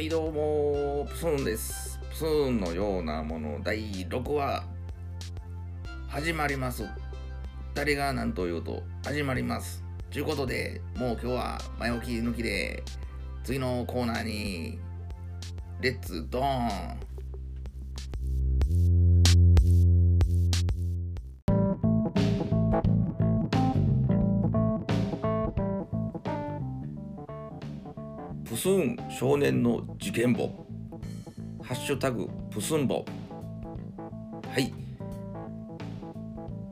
はいどうもプスーンです。プスーンのようなもの第6話始まります。誰が何と言うと始まります。ということでもう今日は前置き抜きで次のコーナーにレッツドーン。プスン少年の事件簿。ハッシュタグプスンボはい。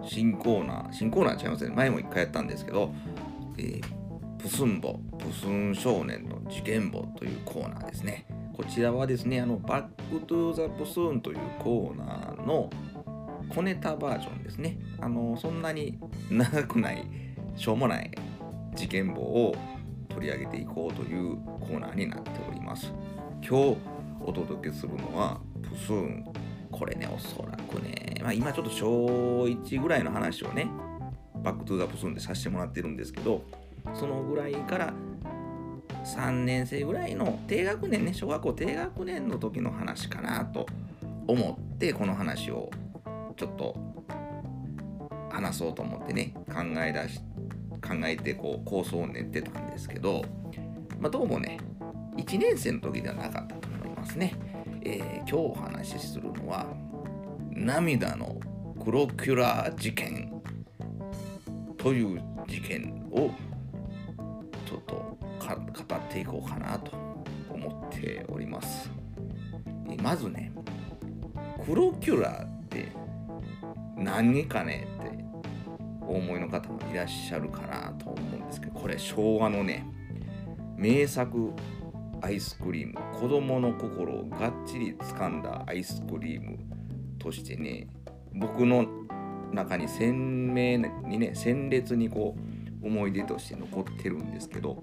新コーナー新コーナーちゃいますね。前も一回やったんですけど、えー、プスンボプスン少年の事件簿というコーナーですね。こちらはですねあのバックトゥザプスンというコーナーの小ネタバージョンですね。あのそんなに長くないしょうもない事件簿を取り上げていこうというコーナーになっております。今日お届けするのはプスーン。これねおそらくね、まあ、今ちょっと小1ぐらいの話をね Back to the プスーンでさせてもらってるんですけどそのぐらいから3年生ぐらいの低学年ね小学校低学年の時の話かなと思ってこの話をちょっと話そうと思ってね考え出し考えてこう構想を練ってたんですけど、まあ、どうもね1年生の時ではなかったと思いますね、えー、今日お話しするのは涙のクロキュラー事件という事件をちょっと語っていこうかなと思っております。まずねクロキュラーって何かねってお思いの方もいらっしゃるかなと思うんですけどこれ昭和のね名作アイスクリーム子供の心をがっちり掴んだアイスクリームとしてね僕の中に鮮明にね鮮烈にこう思い出として残ってるんですけど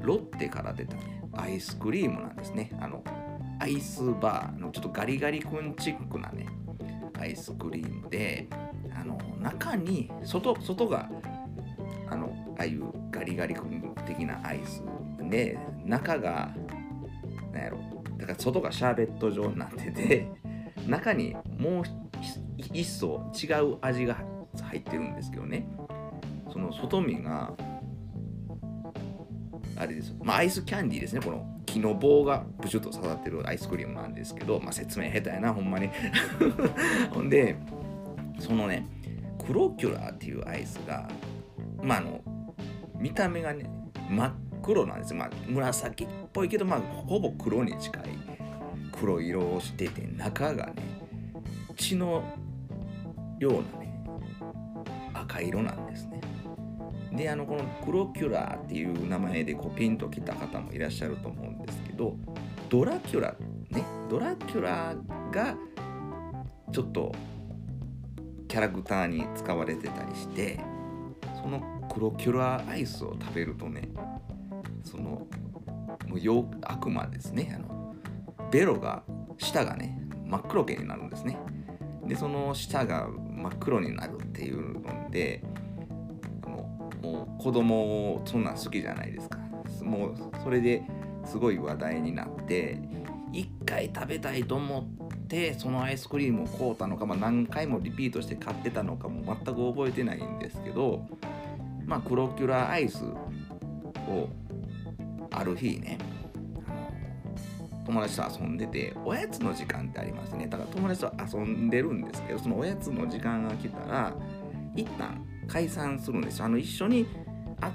ロッテから出たアイスクリームなんですね。あのアイスバーのちょっとガリガリ君チックなねアイスクリームであの中に外外があのああいうガリガリ君的なアイスで中がなんやろ。だから外がシャーベット状になってて 中にもう一層違う味が入ってるんですけどね。その外身があれですまあアイスキャンディーですね。この木の棒がブシュッと刺さってるアイスクリームなんですけど、まあ、説明下手やなほんまに。ほんでそのねクロキュラーっていうアイスがまああの見た目がね真っ黒なんですまあ紫っぽいけどまあほぼ黒に近い黒色をしてて中がね血のようなね赤色なんですね。であのこのクロキュラーっていう名前でこうピンときた方もいらっしゃると思うんですけどドラキュラねドラキュラがちょっとキャラクターに使われてたりしてそのクロキュラアイスを食べるとねそのもうよ悪魔ですね。あのベロが舌がね真っ黒系になるんですね。でその舌が真っ黒になるっていうのでもうもう子供そんなん好きじゃないですか。もうそれですごい話題になって一回食べたいと思ってそのアイスクリームを買うたのか、まあ、何回もリピートして買ってたのかも全く覚えてないんですけどまあクロキュラアイスをある日ね友達と遊んでておやつの時間ってありますねだから友達と遊んでるんですけどそのおやつの時間が来たら一旦解散するんですよ。あの一緒に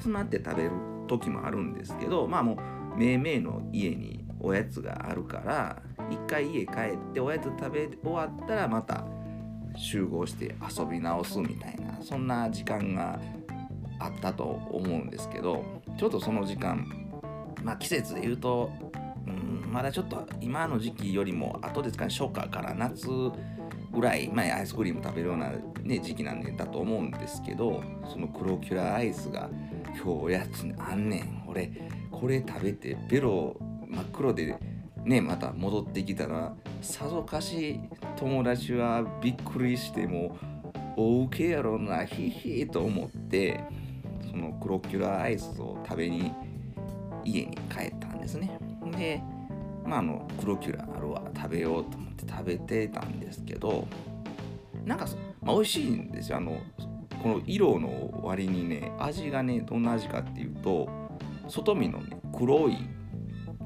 集まって食べる時もあるんですけどまあもうめいめいの家におやつがあるから一回家帰っておやつ食べ終わったらまた集合して遊び直すみたいなそんな時間があったと思うんですけどちょっとその時間まあ季節で言うとうんまだちょっと今の時期よりも後ですかね初夏から夏ぐらい、まあ、アイスクリーム食べるような、ね、時期なんだと思うんですけどそのクロキュラアイスが今日おやつにあんねん俺これ食べてベロ真っ黒でねまた戻ってきたらさぞかし友達はびっくりしてもお受けやろなヒヒと思ってそのクロキュラアイスを食べに家に帰ったんですね。でまああの黒キュラあるわ食べようと思って食べてたんですけどなんか、まあ、美味しいんですよ。あのこの色の割にね味がねどんな味かっていうと外身のね黒い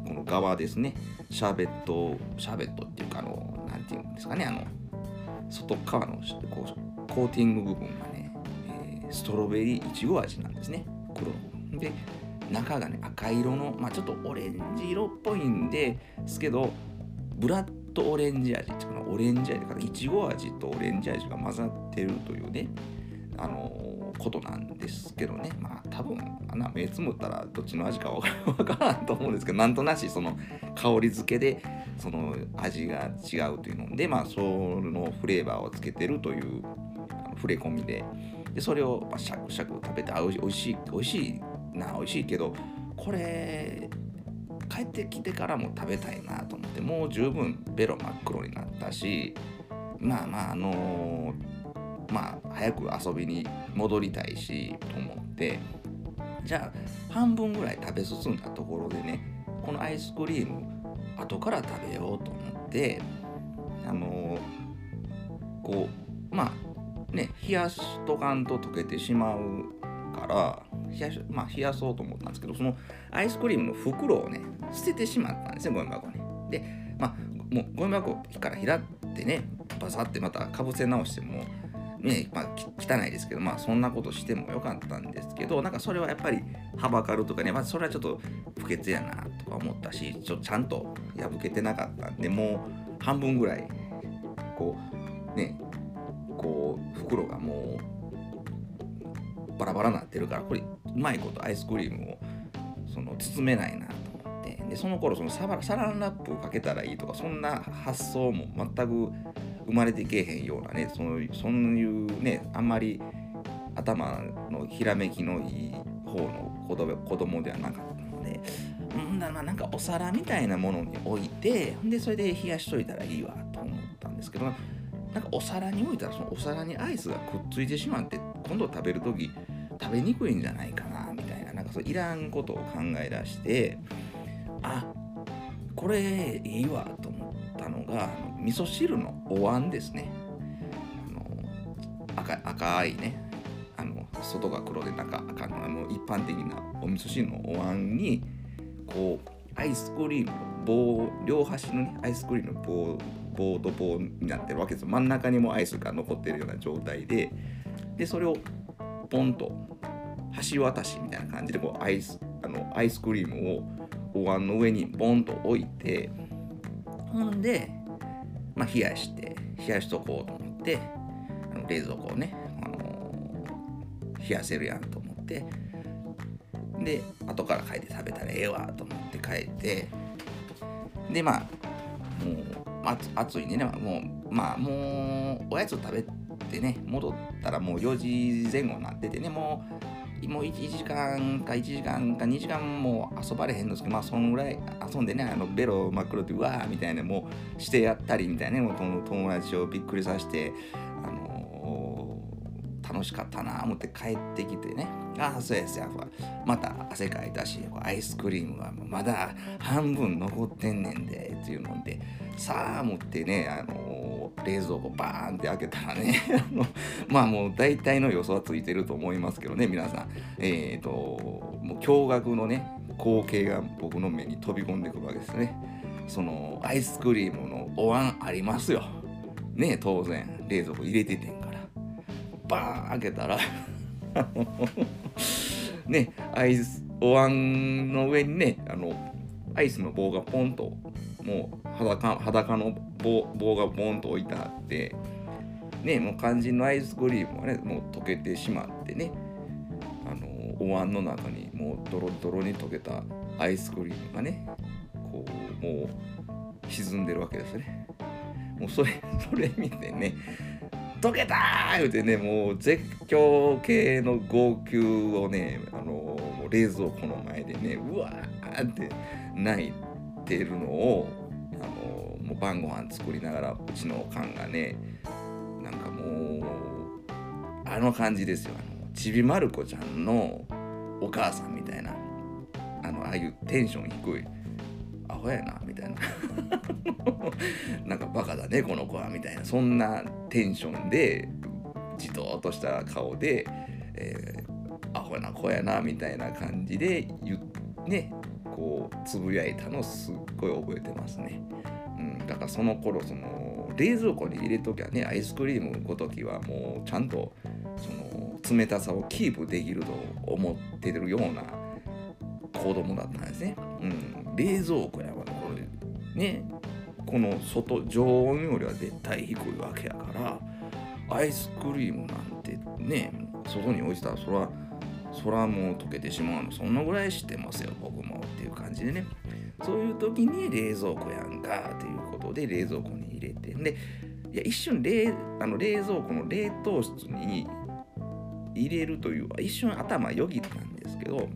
この側ですね。シャーベットシャーベットっていうかあの何て言うんですかね。あの外側のこうコーティング部分がね、えー、ストロベリーいちご味なんですね。黒で中がね赤色の、まあ、ちょっとオレンジ色っぽいんですけどブラッドオレンジ味っていうかオレンジ味からいちご味とオレンジ味が混ざってるというねあのことなんですけどね。まあ多分あな目つむったらどっちの味かわからんと思うんですけどなんとなしその香り付けでその味が違うというのでまあそのフレーバーをつけてるという触れ込みででそれをまシャクシャク食べてあおいしいおいしいな美味しいけどこれ帰ってきてからも食べたいなと思ってもう十分ベロ真っ黒になったしまあまああのー、まあ早く遊びに戻りたいしと思ってじゃあ半分ぐらい食べ進んだところでねこのアイスクリーム後から食べようと思ってあのー、こうまあね冷やしとかんと溶けてしまうから冷やし,、まあ、冷やそうと思ったんですけどそのアイスクリームの袋をね捨ててしまったんですねゴミ箱に。でまあもうゴミ箱から開ってねバサってまたかぶせ直してもねまあ、汚いですけどまあそんなことしてもよかったんですけどなんかそれはやっぱりはばかるとかね、まあ、それはちょっと不潔やなとか思ったしちょちゃんと破けてなかったんでもう半分ぐらいこうねこう袋がもうバラバラになってるからこれうまいことアイスクリームをその包めないなと思ってでその頃そのササランラップをかけたらいいとかそんな発想も全く生まれてけえへんようなねそのそういうねあんまり頭のひらめきのいい方の子供子供ではなかったのでんだなんかお皿みたいなものに置いてでそれで冷やしといたらいいわと思ったんですけどなんかお皿に置いたらそのお皿にアイスがくっついてしまって今度食べる時食べにくいんじゃないかなみたいななんかそういらんことを考え出してあこれいいわと思ったのが味噌汁のお椀ですね。あの赤赤いね。あの外が黒で中赤のあの一般的なお味噌汁のお椀にこうアイスクリーム棒両端のねアイスクリームの棒棒と棒になってるわけです真ん中にもアイスが残ってるような状態で。でそれをポンと橋渡しみたいな感じでこうアイスあのアイスクリームをお椀の上にボンと置いてほんで、まあ、冷やして冷やしとこうと思ってあの冷蔵庫をね、あの、冷やせるやんと思ってで後から帰って食べたらええわと思って帰ってでまあもう暑いんでねもうまあもうおやつを食べてね戻ったらもう4時前後になっててねもうもう1時間か1時間か2時間も遊ばれへんのですけどまあそんぐらい遊んでねあのベロ真っ黒でうわーみたいなもうしてやったりみたいなねもう友達をびっくりさせてあのー、楽しかったな思って帰ってきてね。ああそうやそうや。また汗かいたしアイスクリームはまだ半分残ってんねんでっていうのでさあ持ってねあのー、冷蔵庫バーンって開けたらね まあもう大体の予想はついてると思いますけどね皆さん。えっ、ー、ともう驚愕のね光景が僕の目に飛び込んでくるわけですね。そのアイスクリームのお椀ありますよ。ね当然。冷蔵庫入れててんから。バーン開けたら ねアイスお椀の上にねあのアイスの棒がポンともう裸裸の棒棒がポンと置いてあってねもう肝心のアイスクリームはねもう溶けてしまってねあのお椀の中にもうドロドロに溶けたアイスクリームがねこうもう沈んでるわけですね。もうそれ それ見てね溶けたー!言うてねもう絶叫系の号泣をねあの冷蔵庫の前でねうわーって泣いてるのをもう晩ご飯作りながらうちのおかんがねなんかもうあの感じですよ。あのちびまる子ちゃんのお母さんみたいな。あのああいうテンション低いアホやなみたいな。なんかバカだねこの子はみたいな。そんなテンションでじとっとした顔で、えー、アホな子やなみたいな感じでねこうつぶやいたのすっごい覚えてますね。うん、だからその頃その冷蔵庫に入れときゃねアイスクリームごときはもうちゃんとその冷たさをキープできると思ってるような子供だったんですね。うん、冷蔵庫やわこれね。この外常温よりは絶対低いわけやからアイスクリームなんてね外に置いてたらそらそらもう溶けてしまうのそんなぐらい知ってますよ僕も。っていう感じでね。そういう時に冷蔵庫やんかということで冷蔵庫に入れてでいや一瞬冷あの冷蔵庫の冷凍室に入れるという一瞬頭よぎったんですけど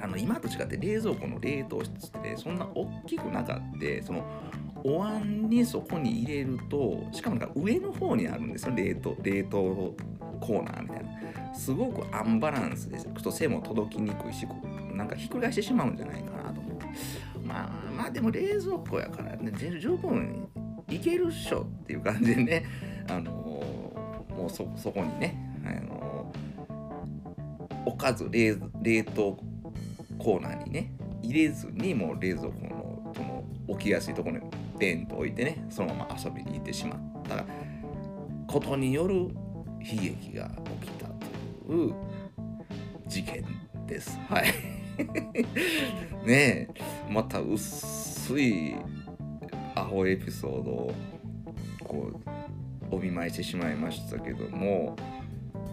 あの今と違って冷蔵庫の冷凍室ってねそんな大きくなかってそのお椀にそこに入れるとしかもなんか上の方にあるんですよ冷凍冷凍コーナーみたいな。すごくアンバランスですと背も届きにくいしなんかひっくり返してしまうんじゃないかまあまあでも冷蔵庫やからね十分いけるっしょっていう感じでねあのもうそそこにねあのおかず冷冷凍コーナーにね入れずにもう冷蔵庫のその置きやすいところにデンと置いてねそのまま遊びに行ってしまったことによる悲劇が起きたという事件です。はい。ねえまた薄いアホエピソードをこうお見舞いしてしまいましたけども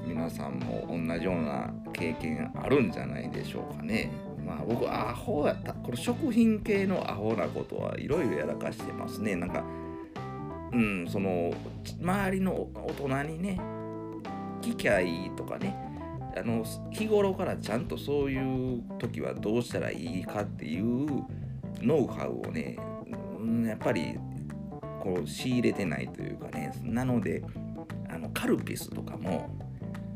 皆さんも同じような経験あるんじゃないでしょうかね。まあ僕アホやったこの食品系のアホなことはいろいろやらかしてますねなんかうんその周りの大人にね聞きゃいいとかねあの日頃からちゃんとそういう時はどうしたらいいかっていうノウハウをね、うん、やっぱりこう仕入れてないというかねなのであのカルピスとかも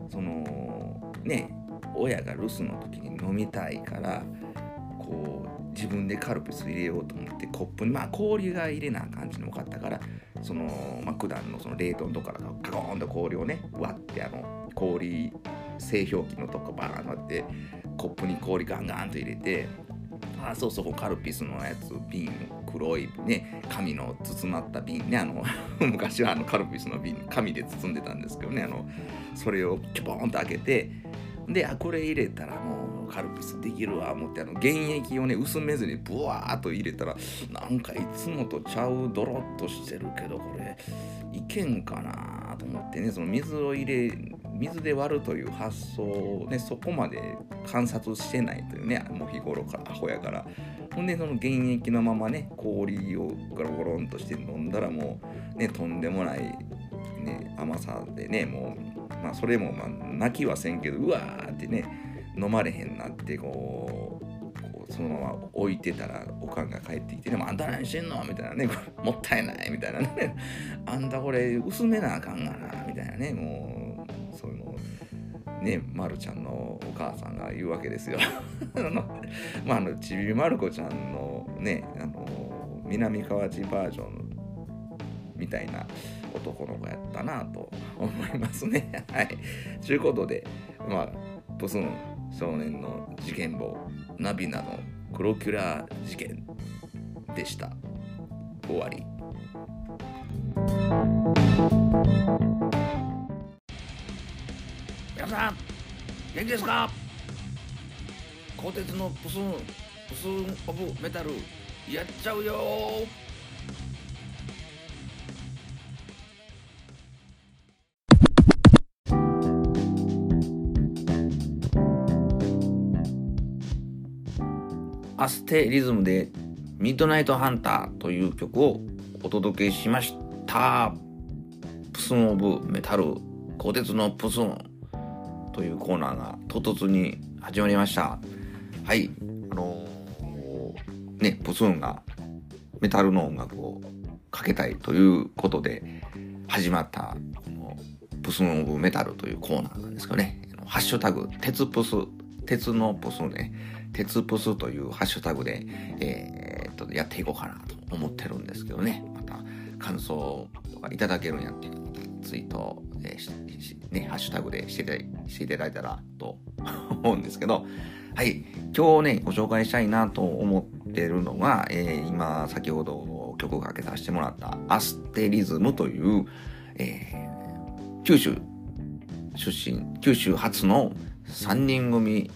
そのね親が留守の時に飲みたいからこう自分でカルピス入れようと思ってコップにまあ氷が入れな感じの多かったからその、まあ、普段のその冷凍のとこからガコーンと氷をね割ってあの氷製氷機のとこバーンってコップに氷ガンガンと入れてあそうそうカルピスのやつ瓶黒いね紙の包まった瓶ねあの 昔はあのカルピスの瓶紙で包んでたんですけどねあのそれをキュポーンと開けてであこれ入れたらもうカルピスできるわ思ってあの原液をね薄めずにブワーっと入れたらなんかいつもとちゃうドロッとしてるけどこれいけんかなと思ってねその水を入れ水で割るという発想をねそこまで観察してないというねもう日頃からアホやからほんでその原液のままね氷をゴロゴロンとして飲んだらもうねとんでもない、ね、甘さでねもうまあそれもまあ泣きはせんけどうわーってね飲まれへんなってこうそのまま置いてたらおかんが帰ってきて「でもあんた何してんの?」みたいなね「もったいない」みたいなね「あんたこれ薄めなあかんがな」みたいなねもうそういうのねまるちゃんのお母さんが言うわけですよ。まああのちびまる子ちゃんのねあの南河内バージョンみたいな男の子やったなと思いますね。はい。ということで、まあ、プスン少年の事件簿、ナビナのクロキュラー事件でした。終わり。さん、元気ですか？鋼鉄のプスン、プスンオブメタル、やっちゃうよ。アステリズムでミッドナイトハンターという曲をお届けしました。プスンオブメタル、鋼鉄のプスン。というコーナーが唐突に始まりました。はい、あのー、ね、プスンがメタルの音楽をかけたいということで始まったこのプスンオブメタルというコーナーなんですけどね、ハッシュタグ、鉄プス、鉄のプスね、鉄プスというハッシュタグで、えー、っと、やっていこうかなと思ってるんですけどね。また、感想とかいただけるんやっていうツイート、えー、ね、ハッシュタグでしてしていただいたらと思うんですけど、はい。今日ね、ご紹介したいなと思ってるのが、えー、今、先ほど曲をかけさせてもらったアステリズムという、えー、九州出身、九州初の3人組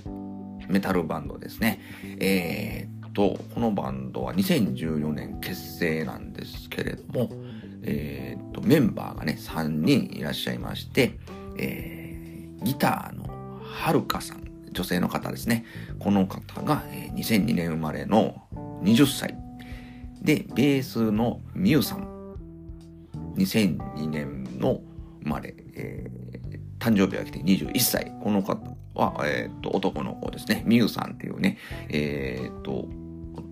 メタルバンドですね。えー、と、このバンドは2014年結成なんですけれども、えー、っと、メンバーがね、3人いらっしゃいまして、えー、ギターのはるかさん、女性の方ですね。この方が、えー、2002年生まれの20歳。で、ベースのミュウさん。2002年の生まれ、えー、誕生日が来て21歳。この方は、えっ、と、男の子ですね。ミュウさんっていうね、えっ、と、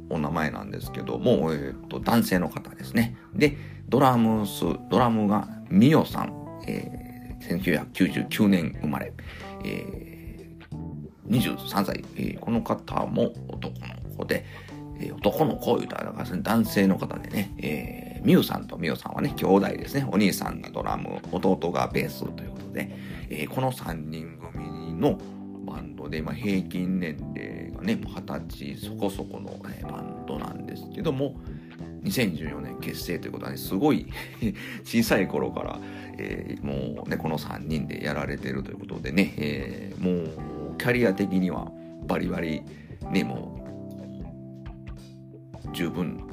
お名前なんですけども、えっ、と、男性の方ですね。で、ドラムス、ドラムがミオさん。えー、1999年生まれ。えー、23歳、えー、この方も男の子で、えー、男の子言うたら、男性の方でね、えー、ミュさんとミオさんはね、兄弟ですね。お兄さんがドラム、弟がベースということで、えー、この3人組のバンドで、今平均年齢がね、もう20歳そこそこの、ね、バンドなんですけども、2014年結成ということはね、すごい 小さい頃から、えー、もうね、この3人でやられてるということでね、えー、もうキャリア的にはバリバリ、ね、もう十分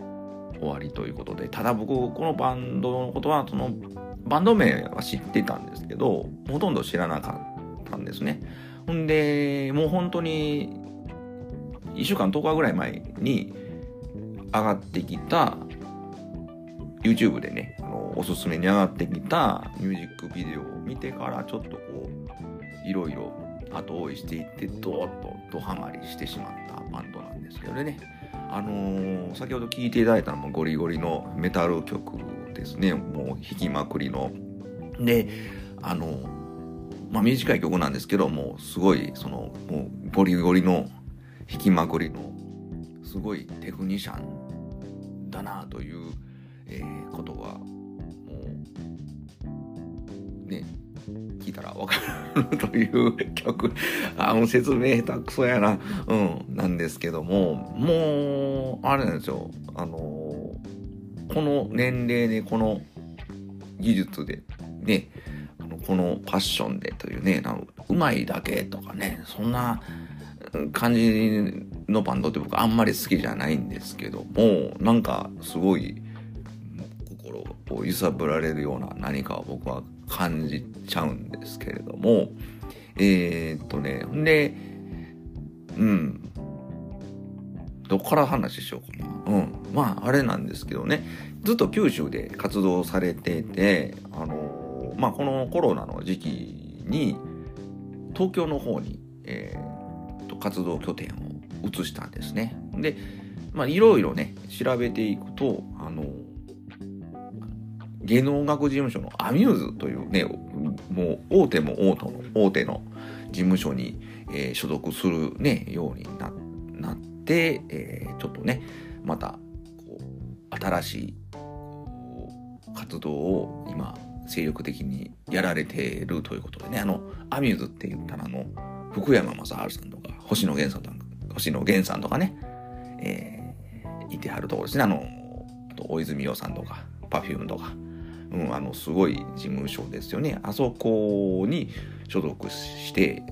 終わりということで、ただ僕、このバンドのことは、そのバンド名は知ってたんですけど、ほとんど知らなかったんですね。ほんで、もう本当に、1週間10日ぐらい前に上がってきた、YouTube でね、あのおすすめに上がってきたミュージックビデオを見てから、ちょっとこう、いろいろ後追いしていって、ドーッとドハマりしてしまったバンドなんですけどね。あのー、先ほど聴いていただいたのもゴリゴリのメタル曲ですね。もう弾きまくりの。で、あの、まあ短い曲なんですけども、すごい、その、もうゴリゴリの弾きまくりの、すごいテクニシャンだなという、えー、ことが、もう、ね、聞いたらわかるという 曲。あ、もう説明下手くそやな。うん、なんですけども、もう、あれなんですよ。あの、この年齢で、この技術で、ね、このパッションでというね、うまいだけとかね、そんな感じのバンドって僕あんまり好きじゃないんですけども、なんかすごい心を揺さぶられるような何かを僕は感じちゃうんですけれども、えー、っとねほ、んで、うん、どっから話しようかな。うん。まあ、あれなんですけどね、ずっと九州で活動されてて、あの、まあ、このコロナの時期に、東京の方に、えー、と活動拠点を移したんですね。で、まあ、いろいろね、調べていくと、あの、芸能楽事務所のアミューズというね、もう大手も大手の大手の事務所に、えー、所属するね、ようにななって、えー、ちょっとね、また、こう、新しい活動を今、精力的にやられているということでね、あの、アミューズって言ったら、あの、福山雅治さんとか、星野源さんとか、星野源さんとかね、えー、いてはるところですね。あの、あと大泉洋さんとか、パフュームとか、うん、あのすごい事務所ですよね。あそこに所属して、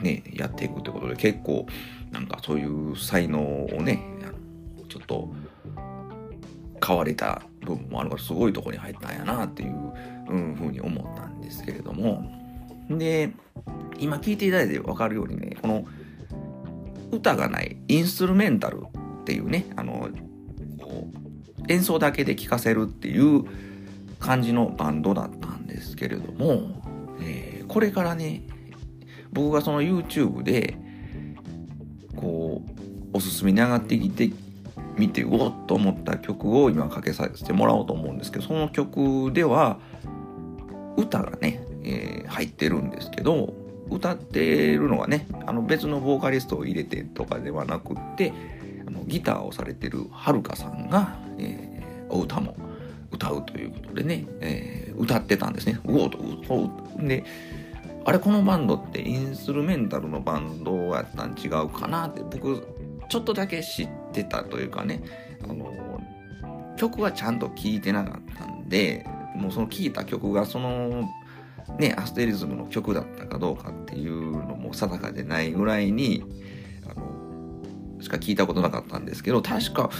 ね、やっていくってことで結構なんかそういう才能をねちょっと買われた部分もあるからすごいとこに入ったんやなっていう、うん、ふうに思ったんですけれども。で今聞いていただいて分かるようにねこの歌がないインストゥルメンタルっていうねあの演奏だけで聴かせるっていう感じのバンドだったんですけれども、えー、これからね、僕がその YouTube で、こう、おすすめに上がってきて、見て、うおっと思った曲を今かけさせてもらおうと思うんですけど、その曲では、歌がね、えー、入ってるんですけど、歌ってるのはねあの別のボーカリストを入れてとかではなくってあのギターをされてるはるかさんが、えー、お歌も歌うということでね、えー、歌ってたんですね。うおとうであれこのバンドってインストゥルメンタルのバンドやったん違うかなって僕ちょっとだけ知ってたというかねあの曲はちゃんと聴いてなかったんでもうその聴いた曲がそのねアステリズムの曲だったかどうかっていうのも定かでないぐらいにあのしか聞いたことなかったんですけど確か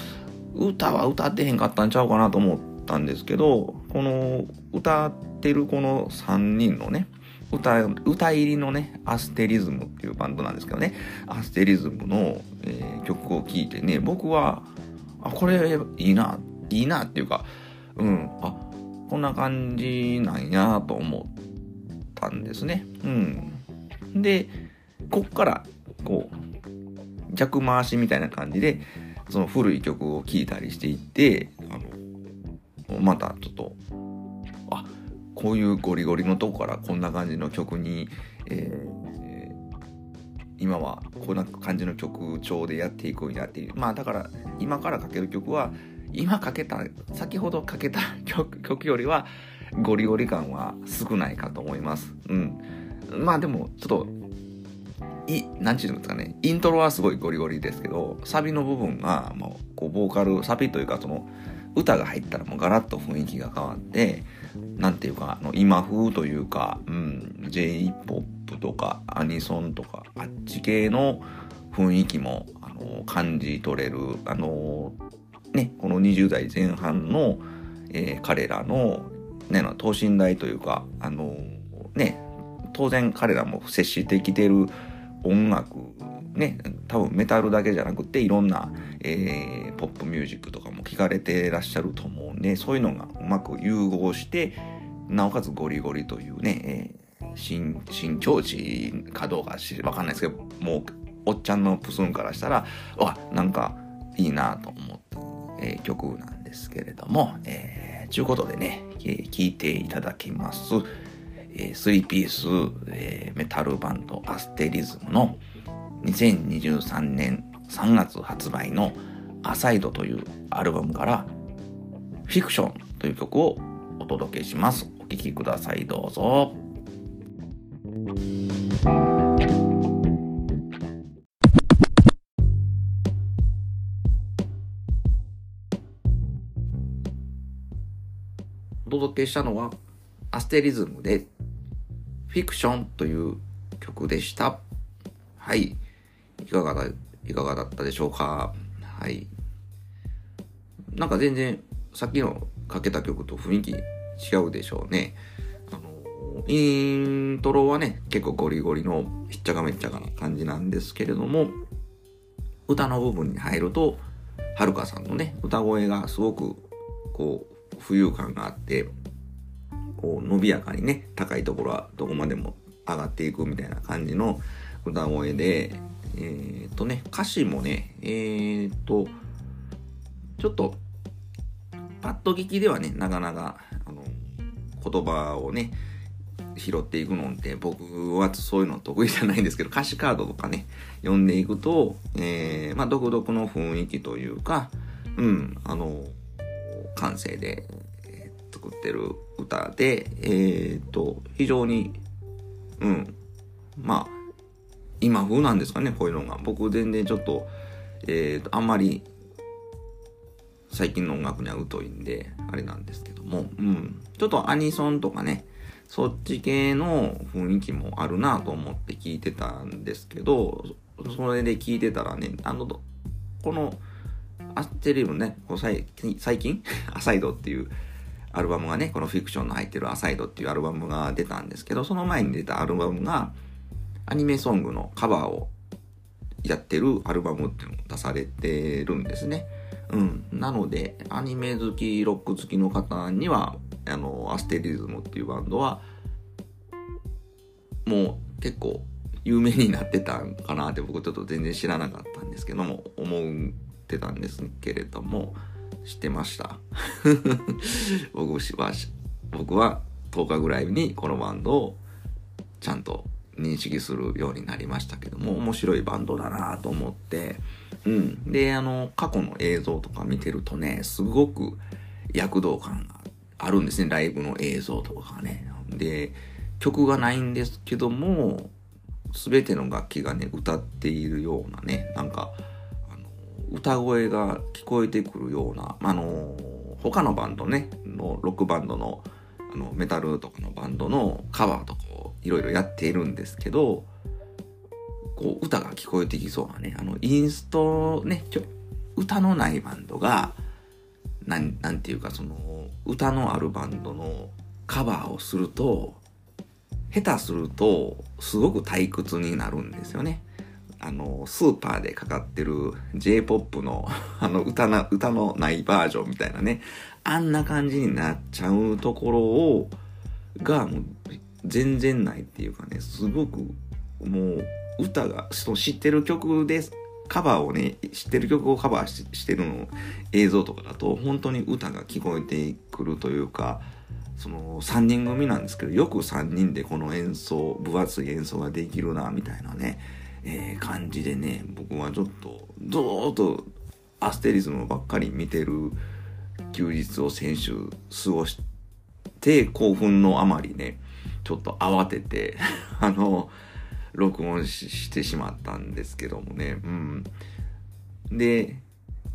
歌は歌ってへんかったんちゃうかなと思ったんですけどこの歌ってるこの3人のね歌歌入りのねアステリズムっていうバンドなんですけどねアステリズムの、えー、曲を聴いてね僕はあこれいいないいなっていうかうんあこんな感じなんやと思っったんですね。うん。でこっからこう逆回しみたいな感じでその古い曲を聴いたりしていってあのまたちょっとあこういうゴリゴリのとこからこんな感じの曲に、えー、今はこんな感じの曲調でやっていくんやっていう。まあだから今からかける曲は今かけた先ほどかけた曲曲よりはゴリゴリ感は少ないかと思います。うん。まあでもちょっとい何て言うんですかね。イントロはすごいゴリゴリですけどサビの部分がもうこうボーカルサビというかその歌が入ったらもうガラッと雰囲気が変わって何ていうかあの今風というか、うん、J-POP とかアニソンとかあっち系の雰囲気もあの感じ取れるあのねこの20代前半の、えー、彼らのね等身大というかあのね当然彼らも接してきてる音楽ね多分メタルだけじゃなくていろんな、えー、ポップミュージックとかも聞かれてらっしゃると思うんでそういうのがうまく融合してなおかつゴリゴリというね、えー、新新境地かどうかわかんないですけどもうおっちゃんのプスンからしたらわなんかいいなと思った、えー、曲なんですけれども、えー、ちゅうことでね、えー、聞いていただきます。えー、3ピース、えー、メタルバンドアステリズムの2023年3月発売のアサイドというアルバムからフィクションという曲をお届けします。お聴きください。どうぞ。届けしたのはアステリズムでフィクションという曲でした。はい。いかがだ、いかがだったでしょうか？はい。なんか全然さっきのかけた曲と雰囲気違うでしょうね。あの、イントロはね、結構ゴリゴリのひっちゃかめっちゃかな感じなんですけれども、歌の部分に入ると、はるかさんのね、歌声がすごく、こう、浮遊感があって、こう伸びやかにね高いところはどこまでも上がっていくみたいな感じの歌声でえっ、とね歌詞もねえっ、とちょっとパッと聞きではねなかなかあの言葉をね拾っていくのって僕はそういうの得意じゃないんですけど歌詞カードとかね読んでいくと、えー、まあ独特の雰囲気というかうんあの感性で作ってる歌で、えっ、と、非常に、うん、まあ、今風なんですかね、こういうのが。僕全然ちょっと、えっ、と、あんまり、最近の音楽には疎いんで、あれなんですけども、うん、ちょっとアニソンとかね、そっち系の雰囲気もあるなと思って聞いてたんですけど、それで聞いてたらね、あの、この、アステリウムね、こう最近、アサイドっていうアルバムがね、このフィクションの入ってるアサイドっていうアルバムが出たんですけど、その前に出たアルバムがアニメソングのカバーをやってるアルバムっていうのを出されてるんですね。うん。なので、アニメ好き、ロック好きの方には、あの、アステリズムっていうバンドは、もう結構有名になってたんかなって僕ちょっと全然知らなかったんですけども、思うってたんですけれども、知ってました。僕は僕は10日ぐらいにこのバンドをちゃんと認識するようになりましたけども面白いバンドだなと思ってうん。であの過去の映像とか見てるとねすごく躍動感があるんですね。ライブの映像とかがね。で曲がないんですけども全ての楽器がね歌っているようなねなんか歌声が聞こえてくるようなあの他のバンドねのロックバンドのあのメタルとかのバンドのカバーとかをいろいろやっているんですけどこう歌が聞こえてきそうなねあのインストねちょ歌のないバンドがなんなんていうかその歌のあるバンドのカバーをすると下手するとすごく退屈になるんですよね。あの、スーパーでかかってる J-POP の あの歌な、歌のないバージョンみたいなね、あんな感じになっちゃうところを、がもう全然ないっていうかね、すごくもう歌が、その知ってる曲です。カバーをね、知ってる曲をカバーししてるの映像とかだと本当に歌が聞こえてくるというか、その3人組なんですけど、よく3人でこの演奏、分厚い演奏ができるな、みたいなね、えー、感じでね、僕はちょっと、ずーっとアステリズムばっかり見てる休日を先週過ごして、興奮のあまりね、ちょっと慌てて あの、録音してしまったんですけどもね、うん。で、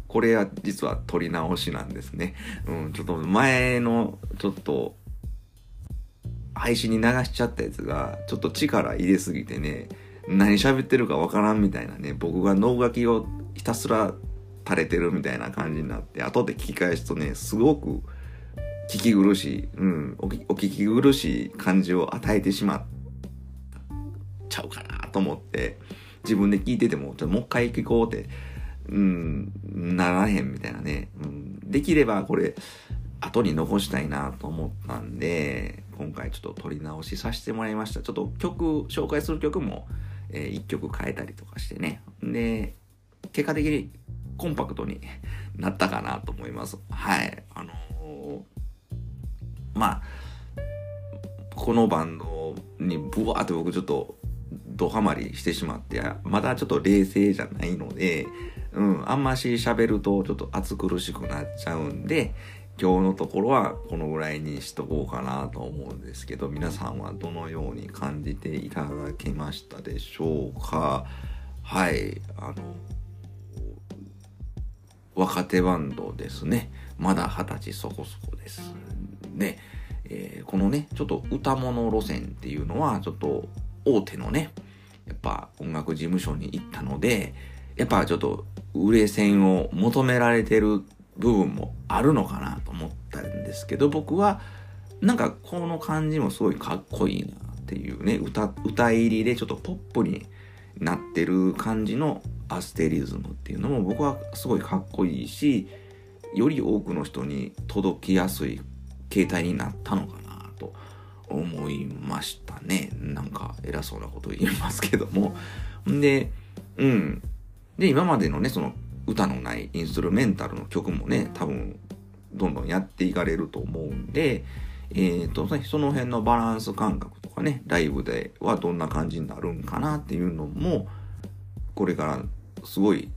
これは実は撮り直しなんですね。うん、ちょっと前の、ちょっと、配信に流しちゃったやつが、ちょっと力入れすぎてね、何喋ってるかわからんみたいなね、僕が脳書きをひたすら垂れてるみたいな感じになって、後で聞き返すとね、すごく聞き苦しい、うん、お聞き苦しい感じを与えてしまっちゃうかなと思って、自分で聞いてても、ちょっともう一回聞こうってうん、ならへんみたいなね。うん、できればこれ、後に残したいなと思ったんで、今回ちょっと撮り直しさせてもらいました。ちょっと曲、紹介する曲も、えー、1曲変えたりとかしてね。で、結果的にコンパクトに なったかなと思います。はい。あのー、まあ、このバンドにブワーって僕ちょっとドハマりしてしまって、まだちょっと冷静じゃないので、うん、あんまし喋るとちょっと暑苦しくなっちゃうんで、今日のところはこのぐらいにしとこうかなと思うんですけど、皆さんはどのように感じていただけましたでしょうか？はい、あの、若手バンドですね。まだ二十歳そこそこです。で、えー、このね、ちょっと歌物路線っていうのは、ちょっと大手のね、やっぱ音楽事務所に行ったので、やっぱちょっと売れ線を求められてる部分もあるのかなと思ったんですけど、僕はなんかこの感じもすごいかっこいいなっていうね、歌、歌入りでちょっとポップになってる感じのアステリズムっていうのも僕はすごいかっこいいし、より多くの人に届きやすい形態になったのかなと思いましたね。なんか偉そうなこと言いますけども。んで、うん。で、今までのね、その歌のないインストゥルメンタルの曲もね、多分、どんどんやっていかれると思うんで、えっ、ー、と、その辺のバランス感覚とかね、ライブではどんな感じになるんかなっていうのも、これからすごい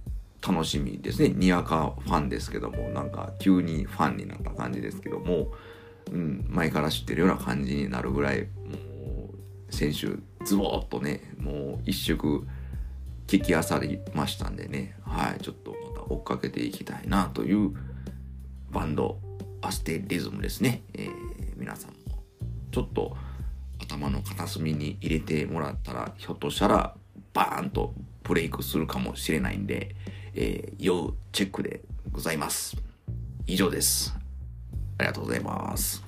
楽しみですね。にわかファンですけども、なんか急にファンになった感じですけども、うん、前から知ってるような感じになるぐらい、もう、先週、ズボーっとね、もう一色、聞きあさりましたんでね、はい、ちょっとまた追っかけていきたいなというバンド、アステリズムですね。えー、皆さんもちょっと頭の片隅に入れてもらったら、ひょっとしたらバーンとブレイクするかもしれないんで、えー、要チェックでございます。以上です。ありがとうございます。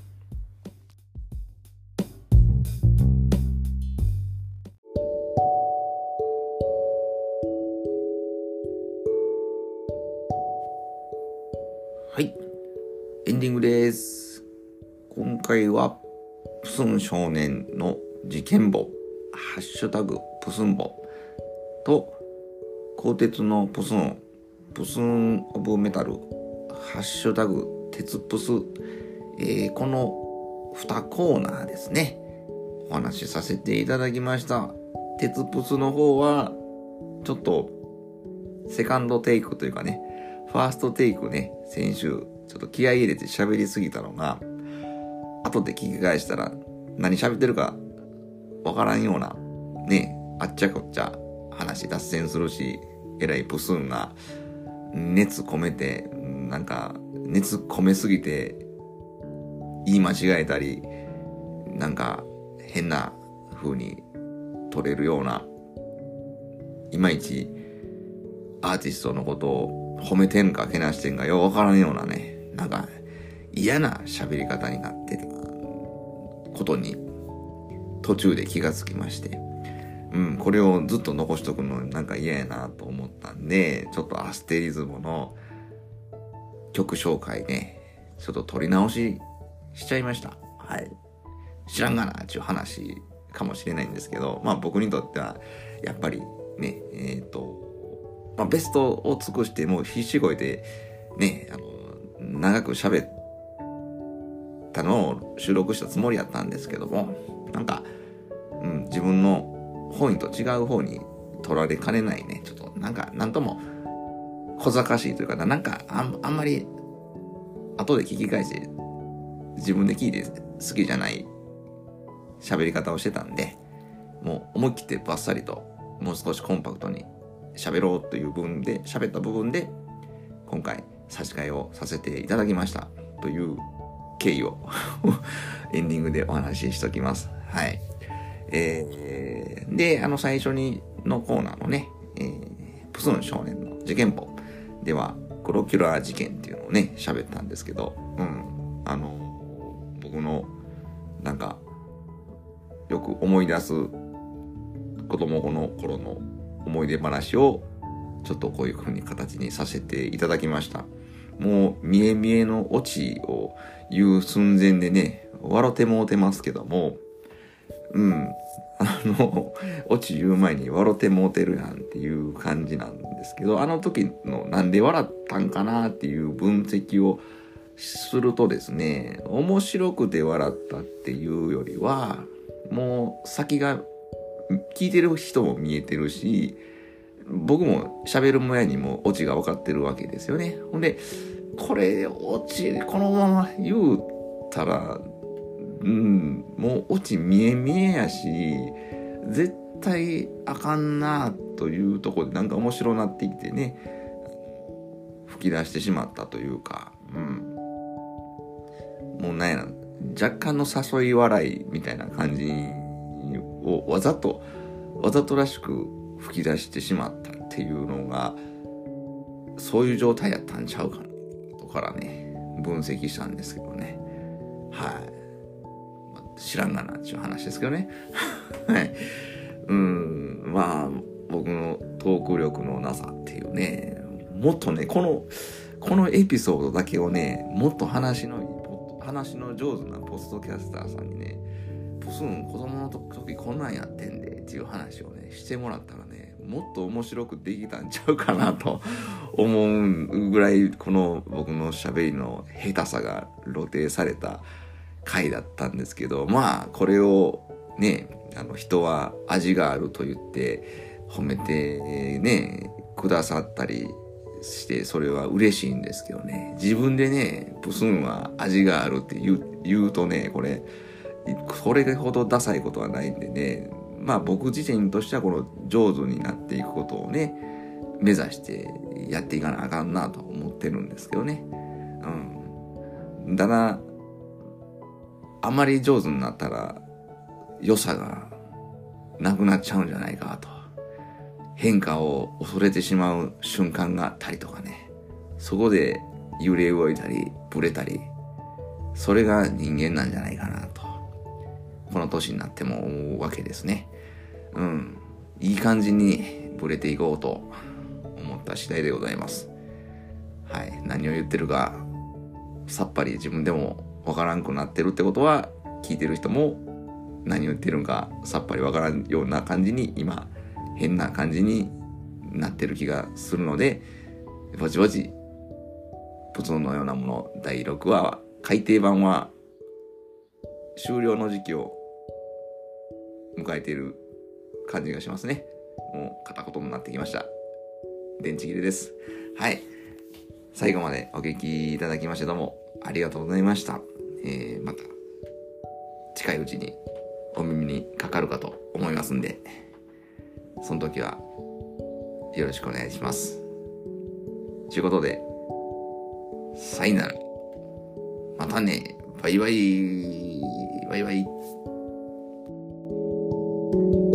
ンディングです。今回は、プスン少年の事件簿、ハッシュタグ、プスン簿と、鋼鉄のプスン、プスンオブメタル、ハッシュタグ、鉄プス、えー、この2コーナーですね、お話しさせていただきました。鉄プスの方は、ちょっと、セカンドテイクというかね、ファーストテイクね、先週、ちょっと気合い入れて喋りすぎたのが、後で聞き返したら、何喋ってるかわからんような、ね、あっちゃこっちゃ話脱線するし、えらいプスンが熱込めて、なんか熱込めすぎて言い間違えたり、なんか変な風に取れるような、いまいちアーティストのことを褒めてんかけなしてんかようわからんようなね、なんか嫌な喋り方になってたことに途中で気がつきまして、うん、これをずっと残しとくのなんか嫌やなと思ったんで、ちょっとアステリズムの曲紹介ね、ちょっと撮り直ししちゃいました。はい。知らんがな、っていう話かもしれないんですけど、まあ僕にとっては、やっぱりね、えっ、ー、と、まあベストを尽くしてもう必死こいて、ね、あの、長く喋ったのを収録したつもりやったんですけども、なんか、うん、自分の本意と違う方に取られかねないね、ちょっとなんか、なんとも小賢しいというかな、んかあんあんまり後で聞き返して自分で聞いて好きじゃない喋り方をしてたんで、もう思い切ってバッサリともう少しコンパクトに喋ろうという部分で、喋った部分で今回差し替えをさせていただきましたという経緯を エンディングでお話ししときます。はい。えー、で、あの最初にのコーナーのね、えー、プスン少年の事件簿では、クロキュラー事件っていうのをね、喋ったんですけど、うん、あの、僕の、なんか、よく思い出す子供の頃の思い出話を、ちょっとこういう風に形にさせていただきました。もう、見え見えのオチを言う寸前でね、笑ってもうてますけども、うん、あの、オチ言う前に笑ってもうてるやんっていう感じなんですけど、あの時のなんで笑ったんかなっていう分析をするとですね、面白くて笑ったっていうよりは、もう先が聞いてる人も見えてるし、僕も喋る前にもオチが分かってるわけですよね。ほんで、これ、オチ、このまま言うたら、うん、もうオチ見え見えやし、絶対あかんなというとこでなんか面白なってきてね、吹き出してしまったというか、うん。もうなんや若干の誘い笑いみたいな感じをわざと、わざとらしく吹き出してしまったっていうのが、そういう状態やったんちゃうかな、とからね、分析したんですけどね。はい。知らんがなっていう話ですけどね。はい。うん、まあ、僕のトーク力のなさっていうね、もっとね、この、このエピソードだけをね、もっと話の、話の上手なポストキャスターさんにね、プスン子供の時こんなんやってんでっていう話をね、してもらったらね、もっと面白くできたんちゃうかなと 思うぐらい、この僕の喋りの下手さが露呈された回だったんですけど、まあ、これをね、あの人は味があると言って褒めてね、くださったりしてそれは嬉しいんですけどね。自分でね、プスンは味があるって言う言うとね、これ、これほどダサいことはないんでね、まあ僕自身としてはこの上手になっていくことをね、目指してやっていかなあかんなと思ってるんですけどね。うん。だな、あまり上手になったら良さがなくなっちゃうんじゃないかと。変化を恐れてしまう瞬間があったりとかね。そこで揺れ動いたり、ブレたり、それが人間なんじゃないかなと。この年になっても思うわけですね。うん。いい感じにブレていこうと思った次第でございます。はい。何を言ってるか、さっぱり自分でもわからんくなってるってことは、聞いてる人も何を言ってるんかさっぱりわからんような感じに今変な感じになってる気がするのでぼちぼちプツンのようなもの第6話は改訂版は終了の時期を迎えている感じがしますね。もう片言になってきました。電池切れです。はい。最後までお聞きいただきましてどうもありがとうございました。えー、また近いうちにお耳にかかるかと思いますんで、その時はよろしくお願いします。ということで、さよなら。またね。バイバイ。バイバイ。Thank you.